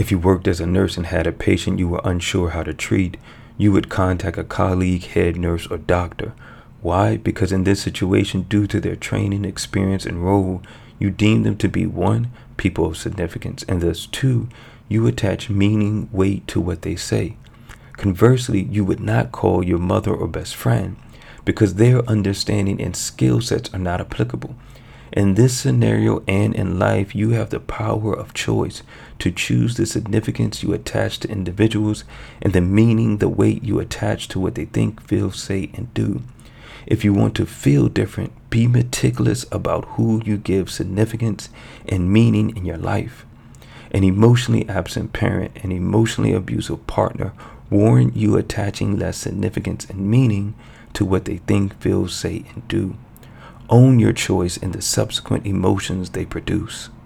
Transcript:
If you worked as a nurse and had a patient you were unsure how to treat, you would contact a colleague, head nurse, or doctor. Why? Because in this situation, due to their training, experience, and role, you deem them to be one, people of significance, and thus two, you attach meaning, weight to what they say. Conversely, you would not call your mother or best friend because their understanding and skill sets are not applicable. In this scenario and in life, you have the power of choice to choose the significance you attach to individuals and the meaning, the weight you attach to what they think, feel, say, and do. If you want to feel different, be meticulous about who you give significance and meaning in your life. An emotionally absent parent, an emotionally abusive partner warrant you attaching less significance and meaning to what they think, feel, say, and do. Own your choice and the subsequent emotions they produce.